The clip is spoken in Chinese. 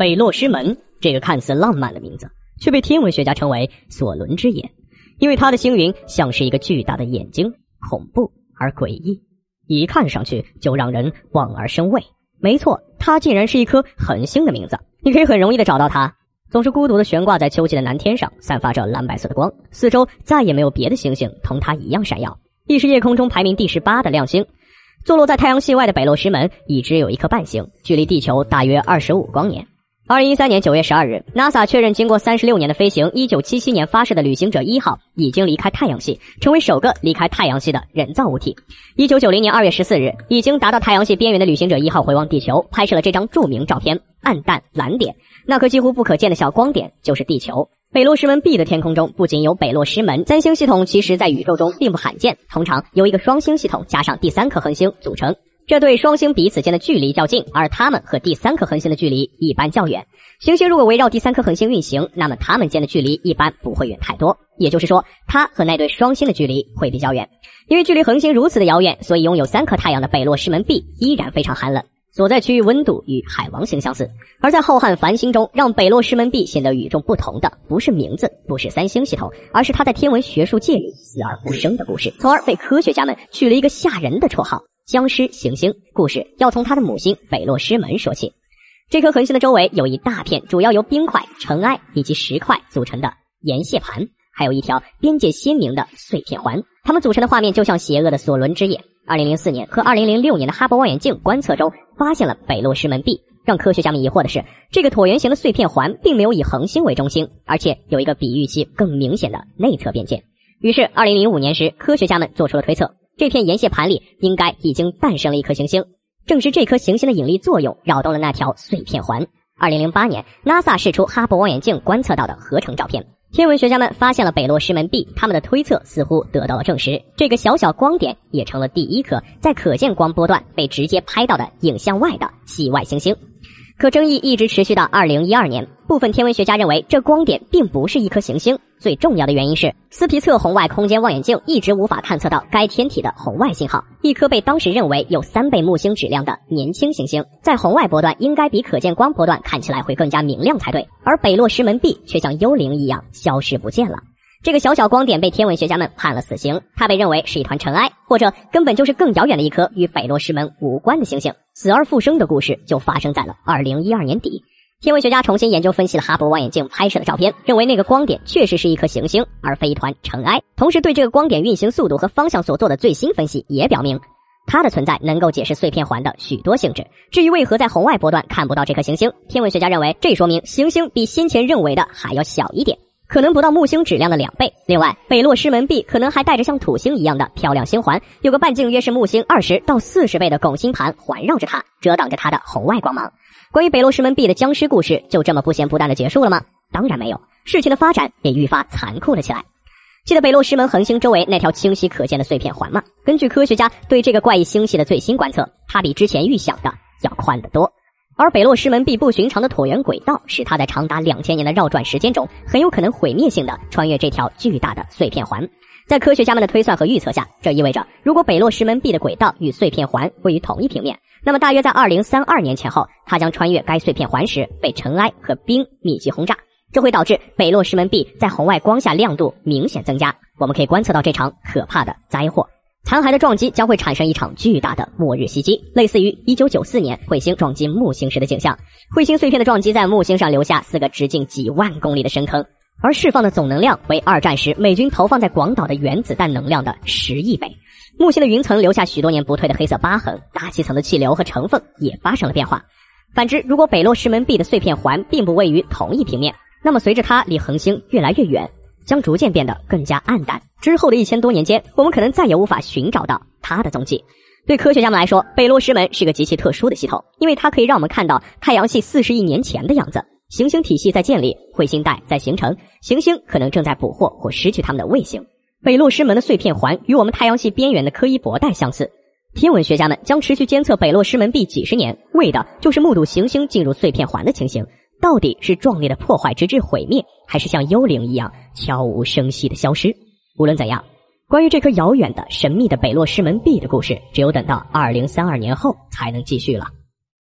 北落师门这个看似浪漫的名字，却被天文学家称为索伦之眼，因为它的星云像是一个巨大的眼睛，恐怖而诡异，一看上去就让人望而生畏。没错，它竟然是一颗恒星的名字。你可以很容易的找到它，总是孤独的悬挂在秋季的蓝天上，散发着蓝白色的光，四周再也没有别的星星同它一样闪耀，亦是夜空中排名第十八的亮星。坐落在太阳系外的北落师门已知有一颗半星，距离地球大约二十五光年。二零一三年九月十二日，NASA 确认，经过三十六年的飞行，一九七七年发射的旅行者一号已经离开太阳系，成为首个离开太阳系的人造物体。一九九零年二月十四日，已经达到太阳系边缘的旅行者一号回望地球，拍摄了这张著名照片——暗淡蓝点，那颗几乎不可见的小光点就是地球。北落师门 B 的天空中不仅有北落师门三星系统，其实在宇宙中并不罕见，通常由一个双星系统加上第三颗恒星组成。这对双星彼此间的距离较近，而它们和第三颗恒星的距离一般较远。行星如果围绕第三颗恒星运行，那么它们间的距离一般不会远太多。也就是说，它和那对双星的距离会比较远。因为距离恒星如此的遥远，所以拥有三颗太阳的北落师门 B 依然非常寒冷，所在区域温度与海王星相似。而在浩瀚繁星中，让北落师门 B 显得与众不同的，不是名字，不是三星系统，而是它在天文学术界里死而复生的故事，从而被科学家们取了一个吓人的绰号。僵尸行星故事要从它的母星北落师门说起。这颗恒星的周围有一大片主要由冰块、尘埃以及石块组成的岩屑盘，还有一条边界鲜明的碎片环。它们组成的画面就像邪恶的索伦之眼。二零零四年和二零零六年的哈勃望远镜观测中发现了北落师门 B。让科学家们疑惑的是，这个椭圆形的碎片环并没有以恒星为中心，而且有一个比预期更明显的内侧边界。于是，二零零五年时，科学家们做出了推测。这片岩屑盘里应该已经诞生了一颗行星，正是这颗行星的引力作用扰动了那条碎片环。二零零八年，NASA 释出哈勃望远镜观测到的合成照片，天文学家们发现了北落师门 B，他们的推测似乎得到了证实。这个小小光点也成了第一颗在可见光波段被直接拍到的影像外的系外行星。可争议一直持续到二零一二年。部分天文学家认为，这光点并不是一颗行星。最重要的原因是，斯皮策红外空间望远镜一直无法探测到该天体的红外信号。一颗被当时认为有三倍木星质量的年轻行星，在红外波段应该比可见光波段看起来会更加明亮才对。而北落师门 B 却像幽灵一样消失不见了。这个小小光点被天文学家们判了死刑，它被认为是一团尘埃，或者根本就是更遥远的一颗与北落石门无关的行星。死而复生的故事就发生在了二零一二年底。天文学家重新研究分析了哈勃望远镜拍摄的照片，认为那个光点确实是一颗行星，而非一团尘埃。同时，对这个光点运行速度和方向所做的最新分析也表明，它的存在能够解释碎片环的许多性质。至于为何在红外波段看不到这颗行星，天文学家认为这说明行星比先前认为的还要小一点。可能不到木星质量的两倍。另外，北落师门 B 可能还带着像土星一样的漂亮星环，有个半径约是木星二十到四十倍的拱星盘环绕着它，遮挡着它的红外光芒。关于北落师门 B 的僵尸故事就这么不咸不淡的结束了吗？当然没有，事情的发展也愈发残酷了起来。记得北落师门恒星周围那条清晰可见的碎片环吗？根据科学家对这个怪异星系的最新观测，它比之前预想的要宽得多。而北落石门壁不寻常的椭圆轨道，使它在长达两千年的绕转时间中，很有可能毁灭性的穿越这条巨大的碎片环。在科学家们的推算和预测下，这意味着，如果北落石门壁的轨道与碎片环位于同一平面，那么大约在二零三二年前后，它将穿越该碎片环时被尘埃和冰密集轰炸，这会导致北落石门壁在红外光下亮度明显增加。我们可以观测到这场可怕的灾祸。残骸的撞击将会产生一场巨大的末日袭击，类似于1994年彗星撞击木星时的景象。彗星碎片的撞击在木星上留下四个直径几万公里的深坑，而释放的总能量为二战时美军投放在广岛的原子弹能量的十亿倍。木星的云层留下许多年不退的黑色疤痕，大气层的气流和成分也发生了变化。反之，如果北落石门壁的碎片环并不位于同一平面，那么随着它离恒星越来越远。将逐渐变得更加暗淡。之后的一千多年间，我们可能再也无法寻找到它的踪迹。对科学家们来说，北落师门是个极其特殊的系统，因为它可以让我们看到太阳系四十亿年前的样子。行星体系在建立，彗星带在形成，行星可能正在捕获或失去它们的卫星。北落师门的碎片环与我们太阳系边缘的柯伊伯带相似。天文学家们将持续监测北落师门 B 几十年，为的就是目睹行星进入碎片环的情形。到底是壮烈的破坏直至毁灭，还是像幽灵一样悄无声息的消失？无论怎样，关于这颗遥远的、神秘的北落师门 B 的故事，只有等到二零三二年后才能继续了。